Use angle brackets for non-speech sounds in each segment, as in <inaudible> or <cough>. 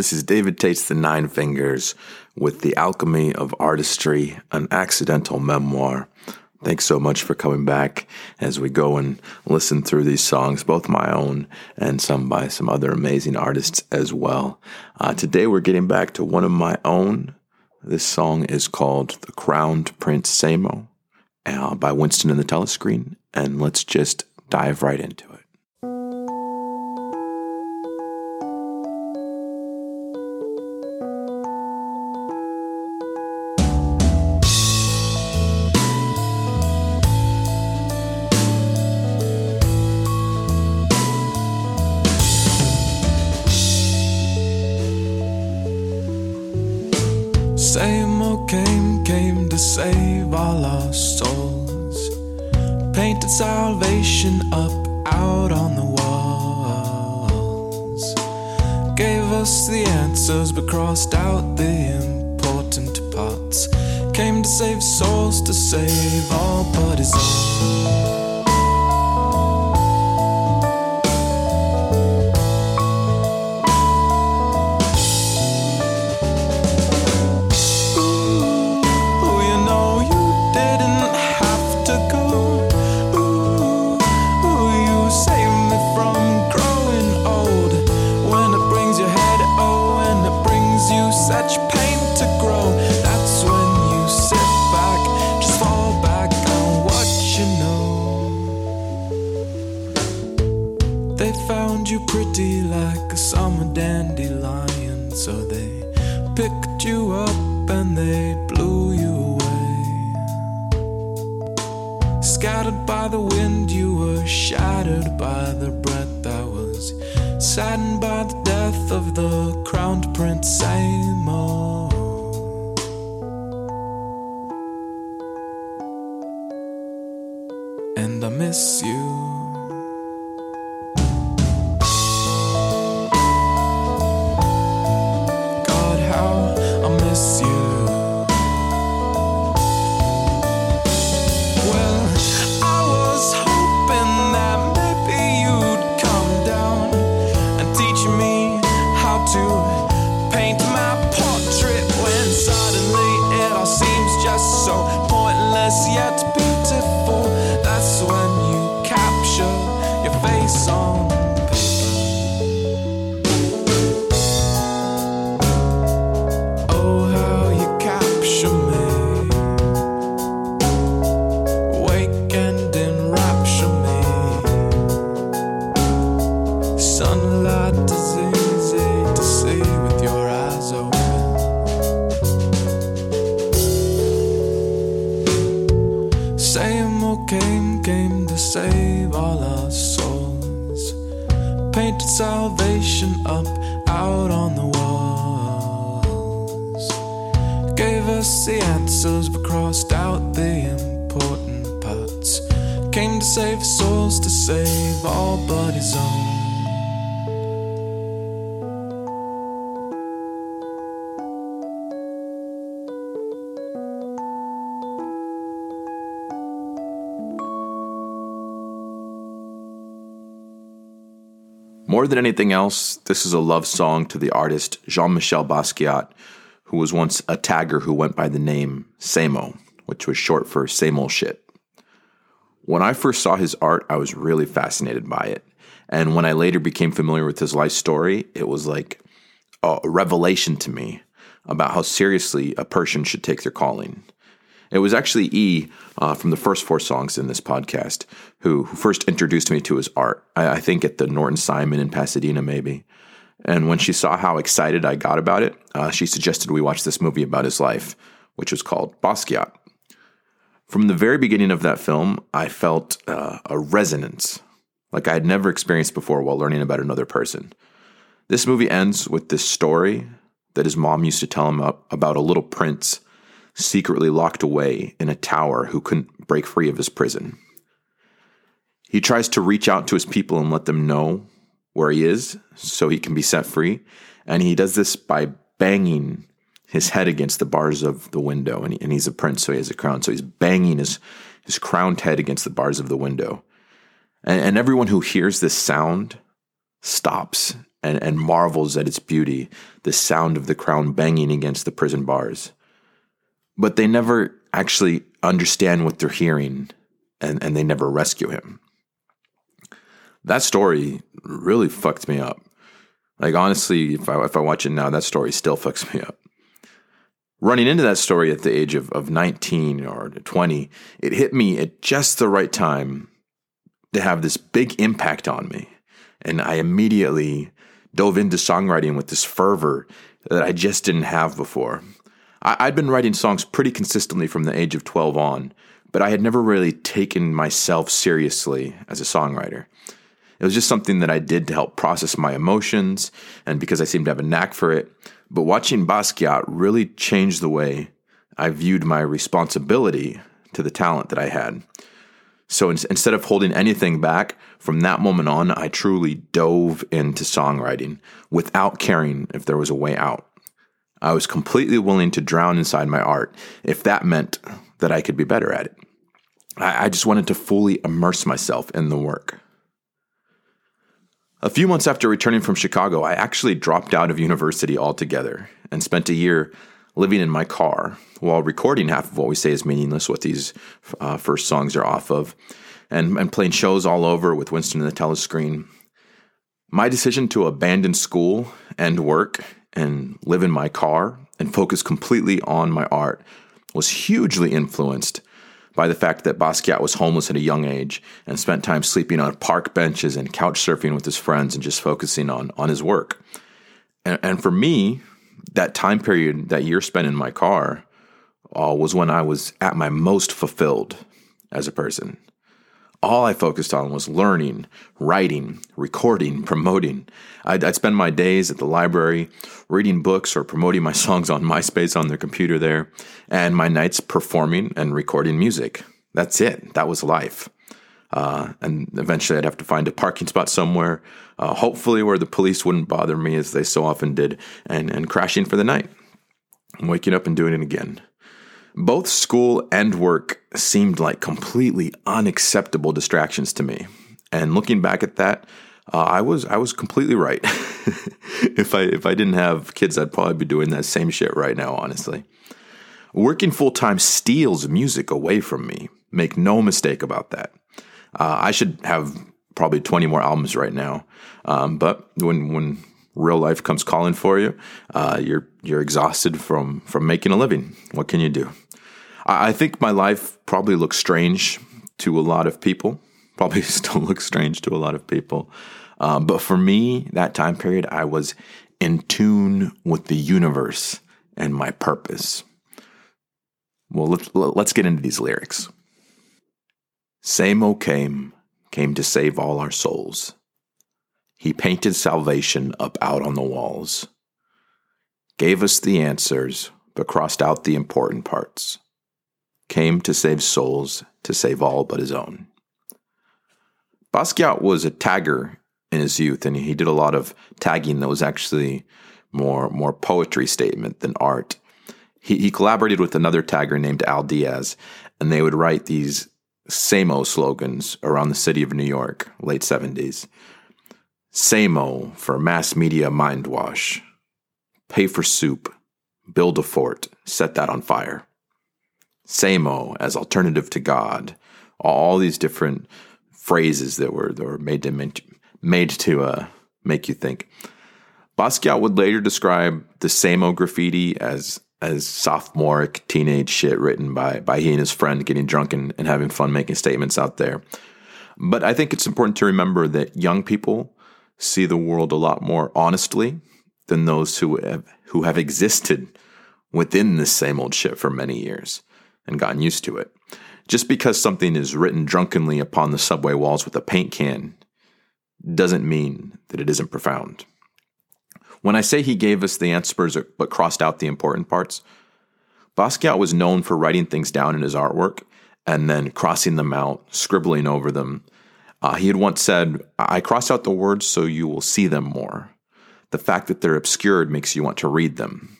This is David Tate's The Nine Fingers with The Alchemy of Artistry, an accidental memoir. Thanks so much for coming back as we go and listen through these songs, both my own and some by some other amazing artists as well. Uh, today we're getting back to one of my own. This song is called The Crowned Prince Samo uh, by Winston and the Telescreen, and let's just dive right into it. Souls, to save all but his own. Scattered by the wind, you were shattered by the breath that was saddened by the death of the crowned prince Samo. And I miss you. But his own. More than anything else, this is a love song to the artist Jean Michel Basquiat, who was once a tagger who went by the name Samo, which was short for same old shit. When I first saw his art, I was really fascinated by it. And when I later became familiar with his life story, it was like a revelation to me about how seriously a person should take their calling. It was actually E uh, from the first four songs in this podcast who, who first introduced me to his art. I, I think at the Norton Simon in Pasadena, maybe. And when she saw how excited I got about it, uh, she suggested we watch this movie about his life, which was called Basquiat. From the very beginning of that film, I felt uh, a resonance like I had never experienced before while learning about another person. This movie ends with this story that his mom used to tell him about a little prince secretly locked away in a tower who couldn't break free of his prison. He tries to reach out to his people and let them know where he is so he can be set free. And he does this by banging his head against the bars of the window. And, he, and he's a prince, so he has a crown. So he's banging his, his crowned head against the bars of the window. And, and everyone who hears this sound stops and, and marvels at its beauty, the sound of the crown banging against the prison bars. But they never actually understand what they're hearing and, and they never rescue him. That story really fucked me up. Like honestly, if I if I watch it now, that story still fucks me up. Running into that story at the age of, of 19 or 20, it hit me at just the right time to have this big impact on me. And I immediately dove into songwriting with this fervor that I just didn't have before. I, I'd been writing songs pretty consistently from the age of 12 on, but I had never really taken myself seriously as a songwriter. It was just something that I did to help process my emotions and because I seemed to have a knack for it. But watching Basquiat really changed the way I viewed my responsibility to the talent that I had. So in, instead of holding anything back, from that moment on, I truly dove into songwriting without caring if there was a way out. I was completely willing to drown inside my art if that meant that I could be better at it. I, I just wanted to fully immerse myself in the work. A few months after returning from Chicago, I actually dropped out of university altogether and spent a year living in my car while recording half of what we say is meaningless, what these uh, first songs are off of, and, and playing shows all over with Winston and the telescreen. My decision to abandon school and work and live in my car and focus completely on my art was hugely influenced by the fact that Basquiat was homeless at a young age and spent time sleeping on park benches and couch surfing with his friends and just focusing on, on his work. And, and for me, that time period, that year spent in my car, uh, was when I was at my most fulfilled as a person all I focused on was learning, writing, recording, <laughs> promoting. I'd, I'd, spend my days at the library reading books or promoting my <laughs> songs on MySpace on their computer there, and my nights performing and recording music. That's it. That was life. Uh, and eventually I'd have to find a parking spot somewhere, uh, hopefully where the police wouldn't bother me as they so often did, and, and crashing for the night. I'm waking up and doing it again. Both school and work seemed like completely unacceptable distractions to me. And looking back at that, uh, I was I was completely right. <laughs> if I if I didn't have kids, I'd probably be doing that same shit right now. Honestly, working full time steals music away from me. Make no mistake about that. Uh, I should have probably twenty more albums right now. Um, but when when real life comes calling for you, uh, you're you're exhausted from from making a living. What can you do? I, think my life probably looks strange to a lot of people. Probably <laughs> still looks strange to a lot of people. Um, but for me, that time period, I was in tune with the universe and my purpose. Well, let's, let's get into these lyrics. Samo came, came to save all our souls. He painted salvation up out on the walls, gave us the answers, but crossed out the important parts. Came to save souls, to save all but his own. Basquiat was a tagger in his youth, and he did a lot of tagging that was actually more more poetry statement than art. He, he collaborated with another tagger named Al Diaz, and they would write these Samo slogans around the city of New York, late 70s. SAMO for mass media mind wash. Pay for soup. Build a fort. Set that on fire. SAMO as alternative to God. All these different phrases that were that were made to made to uh, make you think. Basquiat would later describe the SAMO graffiti as as sophomoric teenage shit written by by he and his friend getting drunk and, and having fun making statements out there. But I think it's important to remember that young people see the world a lot more honestly than those who have, who have existed within this same old shit for many years and gotten used to it. Just because something is written drunkenly upon the subway walls with a paint can doesn't mean that it isn't profound. When I say he gave us the answers but crossed out the important parts, Basquiat was known for writing things down in his artwork and then crossing them out, scribbling over them, uh, he had once said, I cross out the words so you will see them more. The fact that they're obscured makes you want to read them.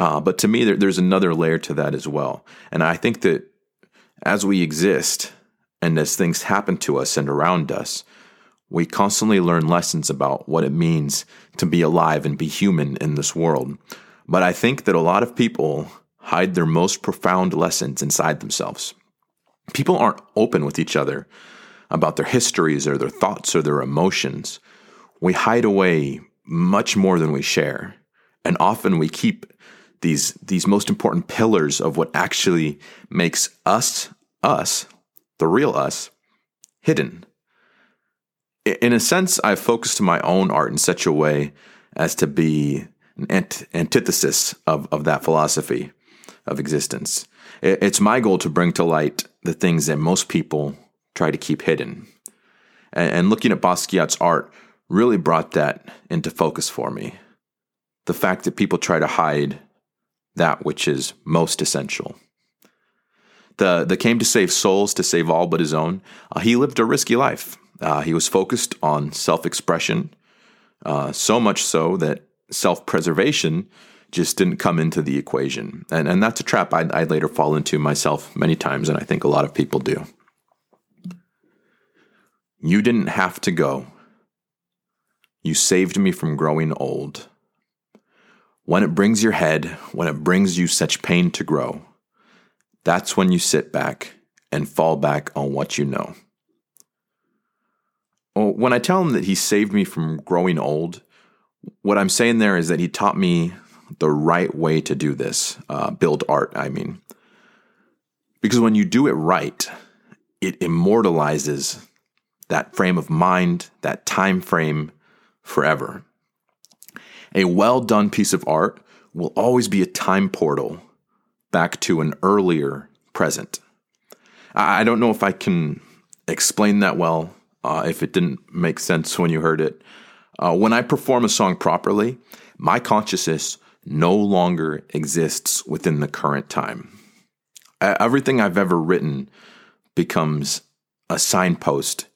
Uh, but to me, there, there's another layer to that as well. And I think that as we exist and as things happen to us and around us, we constantly learn lessons about what it means to be alive and be human in this world. But I think that a lot of people hide their most profound lessons inside themselves. People aren't open with each other about their histories or their thoughts or their emotions. We hide away much more than we share. And often we keep these, these most important pillars of what actually makes us, us, the real us, hidden in a sense, I've focused my own art in such a way as to be an ant- antithesis of, of that philosophy of existence. It's my goal to bring to light the things that most people try to keep hidden. And, and looking at Basquiat's art really brought that into focus for me. The fact that people try to hide that which is most essential. The, the came to save souls, to save all but his own. Uh, he lived a risky life. Uh, he was focused on self expression, uh, so much so that self preservation just didn't come into the equation. And, and that's a trap I'd, I'd later fall into myself many times, and I think a lot of people do. You didn't have to go. You saved me from growing old. When it brings your head, when it brings you such pain to grow, that's when you sit back and fall back on what you know. Well, when I tell him that he saved me from growing old, what I'm saying there is that he taught me the right way to do this, uh, build art, I mean. Because when you do it right, it immortalizes that frame of mind, that time frame forever. A well done piece of art will always be a time portal back to an earlier present. I don't know if I can explain that well uh, if it didn't make sense when you heard it. Uh, when I perform a song properly, my consciousness no longer exists within the current time. Everything I've ever written becomes a signpost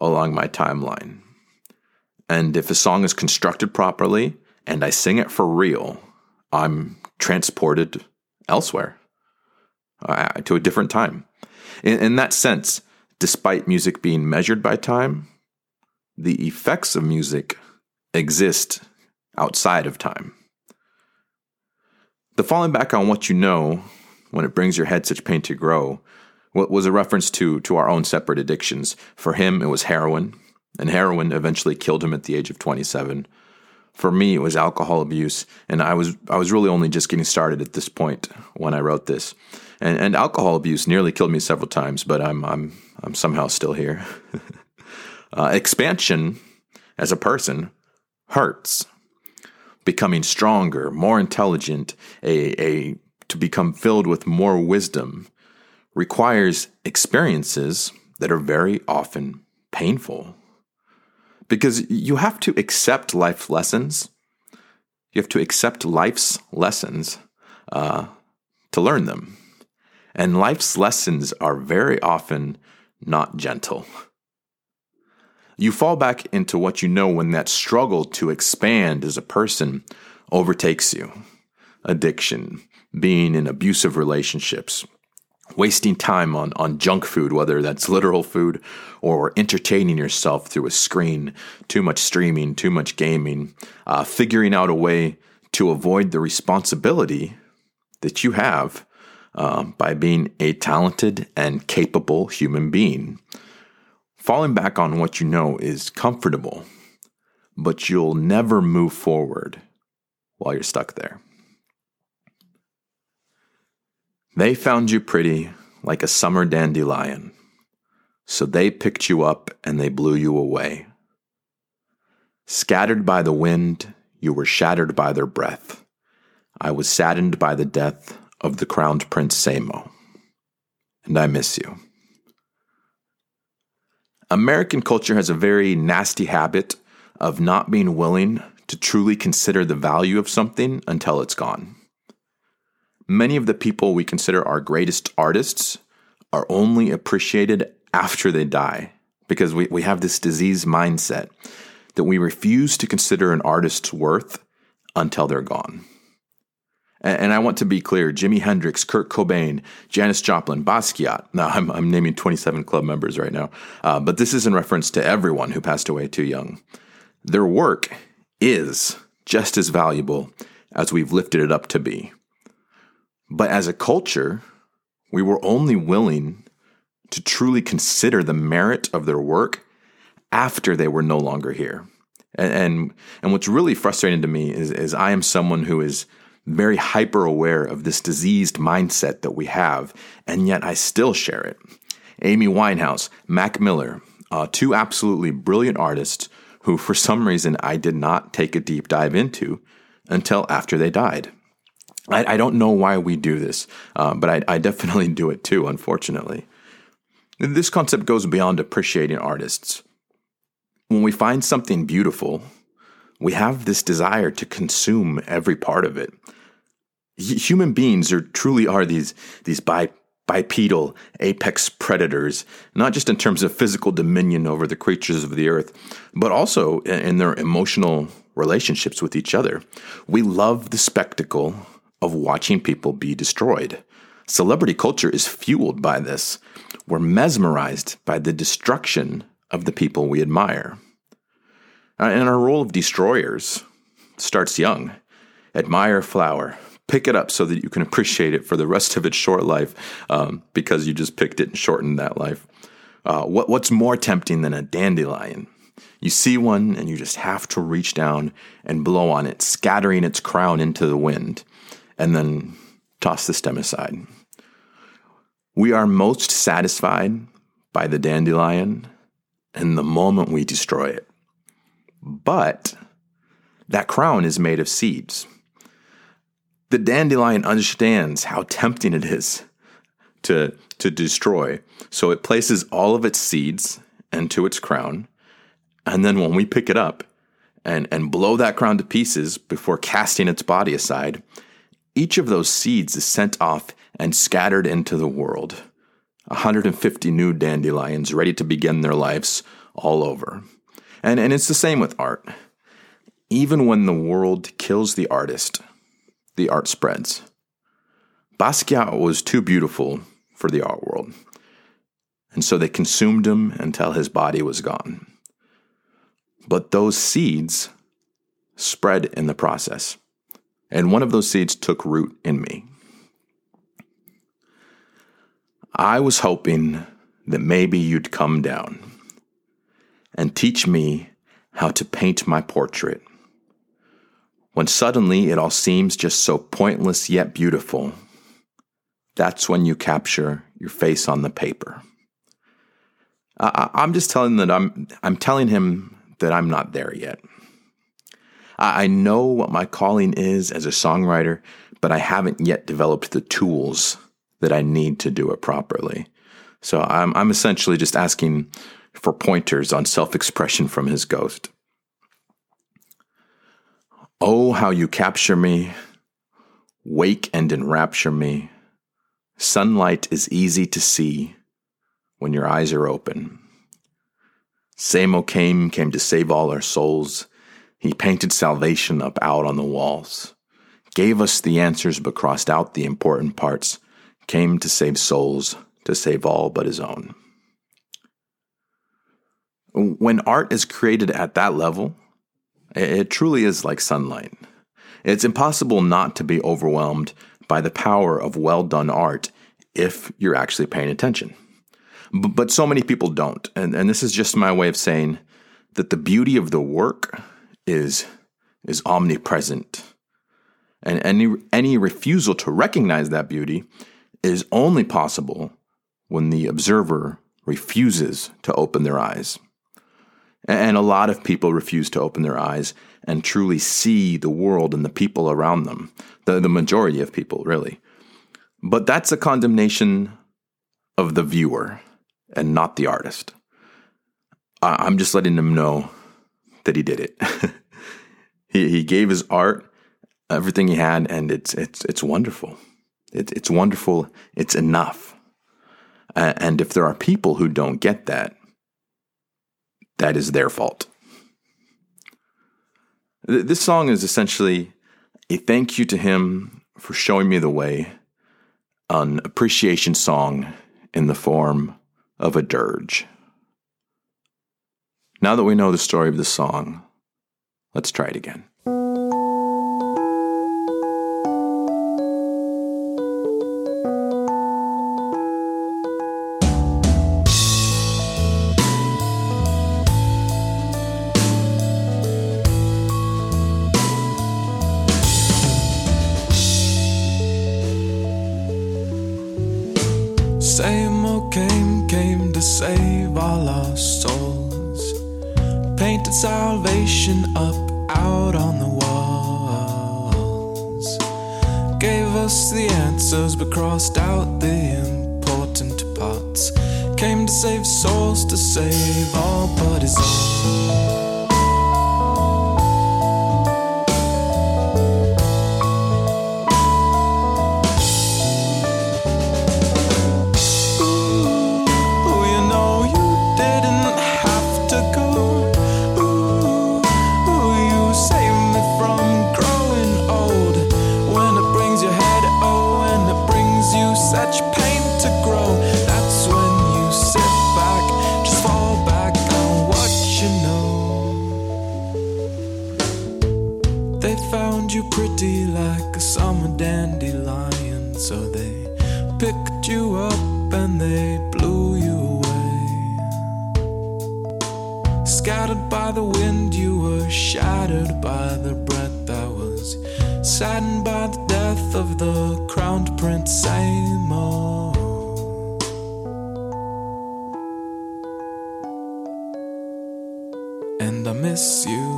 along my timeline. And if a song is constructed properly and I sing it for real, I'm transported elsewhere uh, to a different time. In, in that sense, despite music being measured by time, the effects of music exist outside of time. The falling back on what you know when it brings your head such pain to grow was a reference to, to our own separate addictions. For him, it was heroin, and heroin eventually killed him at the age of 27. For me, it was alcohol abuse, and I was I was really only just getting started at this point when I wrote this. And, and alcohol abuse nearly killed me several times, but I'm I'm I'm somehow still here. <laughs> uh, expansion as a person hurts. Becoming stronger, more intelligent, a, a to become filled with more wisdom requires experiences that are very often painful. Because you have to accept life lessons. You have to accept life's lessons uh, to learn them. And life's lessons are very often not gentle. You fall back into what you know when that struggle to expand as a person overtakes you addiction, being in abusive relationships, wasting time on, on junk food, whether that's literal food or entertaining yourself through a screen, too much streaming, too much gaming, uh, figuring out a way to avoid the responsibility that you have um, by being a talented and capable human being. Falling back on what you know is comfortable, but you'll never move forward while you're stuck there. They found you pretty like a summer dandelion, so they picked you up and they blew you away. Scattered by the wind, you were shattered by their breath. I was saddened by the death of the crowned prince Samo. And I miss you. American culture has a very nasty habit of not being willing to truly consider the value of something until it's gone. Many of the people we consider our greatest artists are only appreciated after they die because we, we have this disease mindset that we refuse to consider an artist's worth until they're gone. And, and I want to be clear Jimi Hendrix, Kurt Cobain, Janis Joplin, Basquiat. Now, I'm, I'm naming 27 club members right now, uh, but this is in reference to everyone who passed away too young. Their work is just as valuable as we've lifted it up to be. But as a culture, we were only willing to truly consider the merit of their work after they were no longer here. And, and, and what's really frustrating to me is, is I am someone who is very hyper aware of this diseased mindset that we have, and yet I still share it. Amy Winehouse, Mac Miller, uh, two absolutely brilliant artists who, for some reason, I did not take a deep dive into until after they died. I, I don't know why we do this, uh, but I, I definitely do it too, unfortunately. This concept goes beyond appreciating artists. When we find something beautiful, we have this desire to consume every part of it. Human beings are truly are these these bi- bipedal apex predators, not just in terms of physical dominion over the creatures of the earth, but also in their emotional relationships with each other. We love the spectacle of watching people be destroyed. Celebrity culture is fueled by this. We're mesmerized by the destruction of the people we admire. Uh, and our role of destroyers starts young. Admire flower, pick it up so that you can <laughs> appreciate it for the rest of its short life um, because you just picked it and shortened that life. Uh, what, what's more tempting than a dandelion? You see one and you just have to reach down and blow on it, scattering its crown into the wind, and then toss the stem aside. We are most satisfied by the dandelion in the moment we destroy it. But that crown is made of seeds. The dandelion understands how tempting it is to, to destroy, so it places all of its seeds into its crown. And then when we pick it up and, and blow that crown to pieces before casting its body aside, each of those seeds is sent off and scattered into the world. 150 new dandelions ready to begin their lives all over. And, and it's the same with art. Even when the world kills the artist, the art spreads. Basquiat was too beautiful for the art world, and so they consumed him until his body was gone. But those seeds spread in the process, and one of those seeds took root in me. I was hoping that maybe you'd come down and teach me how to paint my portrait. When suddenly it all seems just so pointless yet beautiful, that's when you capture your face on the paper. I, am just telling that I'm I'm telling him that I'm not there yet. I, know what my calling is as a songwriter, but I haven't yet developed the tools that I need to do it properly. So I'm I'm essentially just asking for pointers on self expression from his ghost. Oh, how you capture me, wake and enrapture me. Sunlight is easy to see when your eyes are open. Samo came, came to save all our souls. He painted salvation up out on the walls, gave us the answers but crossed out the important parts, came to save souls, to save all but his own when art is created at that level, it truly is like sunlight. It's impossible not to be overwhelmed by the power of well done art if you're actually paying attention. But so many people don't. And, and this is just my way of saying that the beauty of the work is, is omnipresent. And any, any refusal to recognize that beauty is only possible when the observer refuses to open their eyes. And a lot of people refuse to open their eyes and truly see the world and the people around them. The, the majority of people, really. But that's a condemnation of the viewer and not the artist. I'm just letting them know that he did it. <laughs> he, he gave his art everything he had, and it's it's it's wonderful. It, it's wonderful. It's enough. And if there are people who don't get that, that is their fault. This song is essentially a thank you to him for showing me the way, an appreciation song in the form of a dirge. Now that we know the story of the song, let's try it again. Important parts. Came to save souls, to save all but Scattered by the wind, you were shattered by the breath that was saddened by the death of the crowned prince Samo. And I miss you.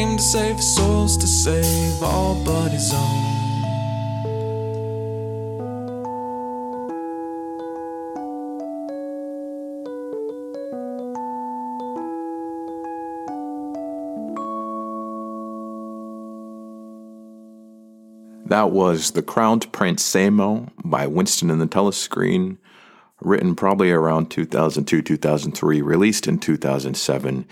Came to save souls, to save all but his own. That was The Crowned Prince Samo by Winston and the Telescreen, written probably around 2002 2003, released in 2007.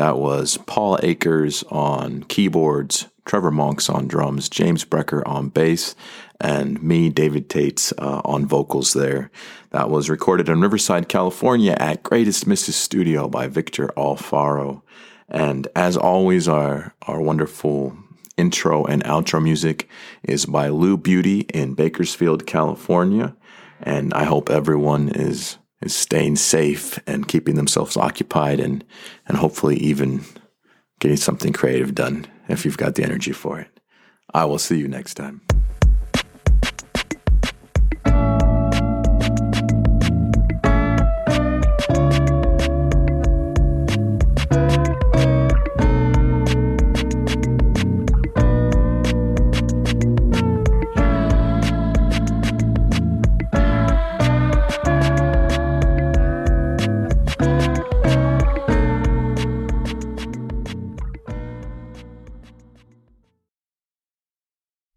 That was Paul Akers on keyboards, Trevor Monks on drums, James Brecker on bass, and me, David Tates, uh, on vocals there. That was recorded in Riverside, California at Greatest Misses Studio by Victor Alfaro. And as always, our, our wonderful intro and outro music is by Lou Beauty in Bakersfield, California. And I hope everyone is is staying safe and keeping themselves occupied and and hopefully even getting something creative done if you've got the energy for it. I will see you next time.